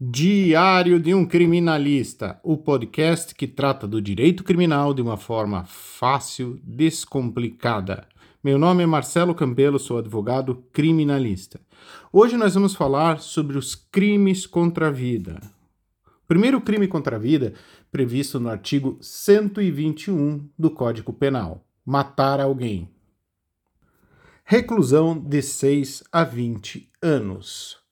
Diário de um Criminalista, o podcast que trata do direito criminal de uma forma fácil, descomplicada. Meu nome é Marcelo Campelo, sou advogado criminalista. Hoje nós vamos falar sobre os crimes contra a vida. O primeiro crime contra a vida, previsto no artigo 121 do Código Penal: matar alguém. Reclusão de 6 a 20 anos.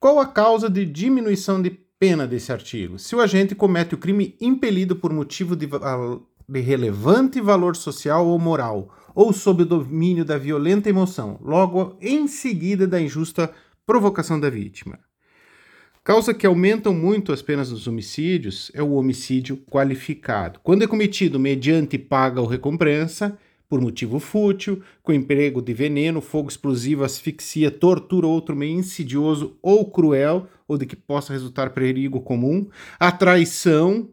Qual a causa de diminuição de pena desse artigo? Se o agente comete o crime impelido por motivo de, de relevante valor social ou moral, ou sob o domínio da violenta emoção, logo em seguida da injusta provocação da vítima. Causa que aumentam muito as penas dos homicídios é o homicídio qualificado. Quando é cometido mediante paga ou recompensa, por motivo fútil, com emprego de veneno, fogo explosivo, asfixia, tortura ou outro meio insidioso ou cruel, ou de que possa resultar perigo comum, a traição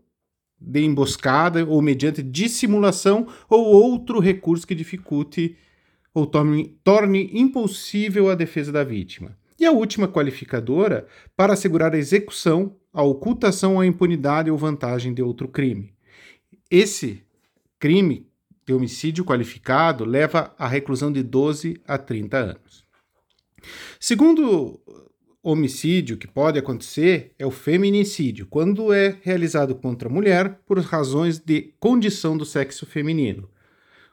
de emboscada ou mediante dissimulação ou outro recurso que dificulte ou torne, torne impossível a defesa da vítima. E a última qualificadora, para assegurar a execução, a ocultação, a impunidade ou vantagem de outro crime. Esse crime de homicídio qualificado leva à reclusão de 12 a 30 anos. Segundo homicídio que pode acontecer é o feminicídio, quando é realizado contra a mulher por razões de condição do sexo feminino,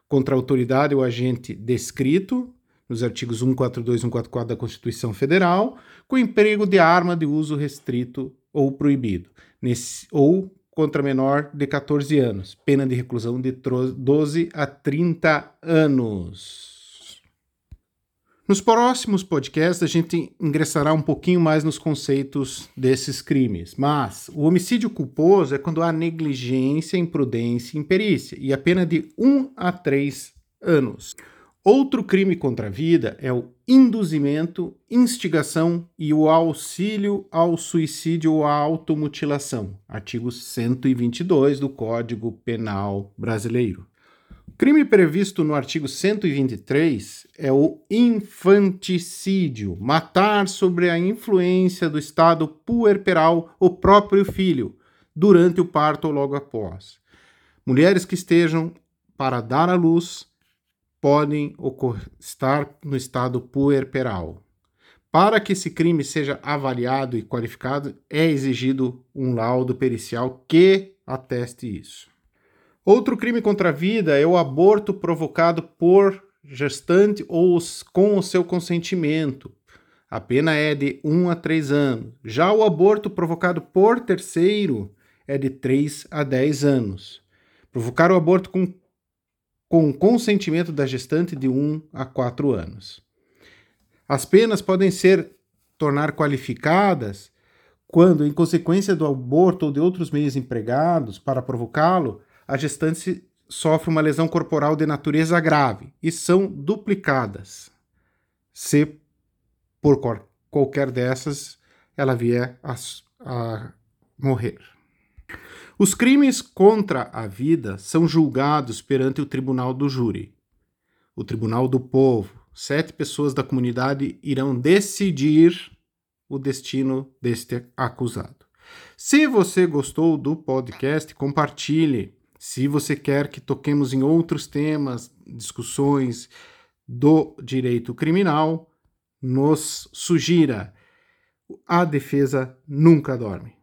contra a autoridade ou agente descrito nos artigos 142 e 144 da Constituição Federal, com emprego de arma de uso restrito ou proibido, nesse, ou contra menor de 14 anos, pena de reclusão de 12 a 30 anos. Nos próximos podcasts, a gente ingressará um pouquinho mais nos conceitos desses crimes, mas o homicídio culposo é quando há negligência, imprudência e imperícia, e a pena de 1 a 3 anos. Outro crime contra a vida é o induzimento, instigação e o auxílio ao suicídio ou à automutilação, artigo 122 do Código Penal Brasileiro. O crime previsto no artigo 123 é o infanticídio, matar sobre a influência do estado puerperal o próprio filho, durante o parto ou logo após. Mulheres que estejam para dar à luz podem estar no estado puerperal. Para que esse crime seja avaliado e qualificado, é exigido um laudo pericial que ateste isso. Outro crime contra a vida é o aborto provocado por gestante ou com o seu consentimento. A pena é de 1 a 3 anos. Já o aborto provocado por terceiro é de 3 a 10 anos. Provocar o aborto com com consentimento da gestante de 1 a 4 anos. As penas podem ser tornar qualificadas quando, em consequência do aborto ou de outros meios empregados para provocá-lo, a gestante sofre uma lesão corporal de natureza grave e são duplicadas se por qualquer dessas ela vier a, a morrer. Os crimes contra a vida são julgados perante o tribunal do júri, o tribunal do povo. Sete pessoas da comunidade irão decidir o destino deste acusado. Se você gostou do podcast, compartilhe. Se você quer que toquemos em outros temas, discussões do direito criminal, nos sugira. A defesa nunca dorme.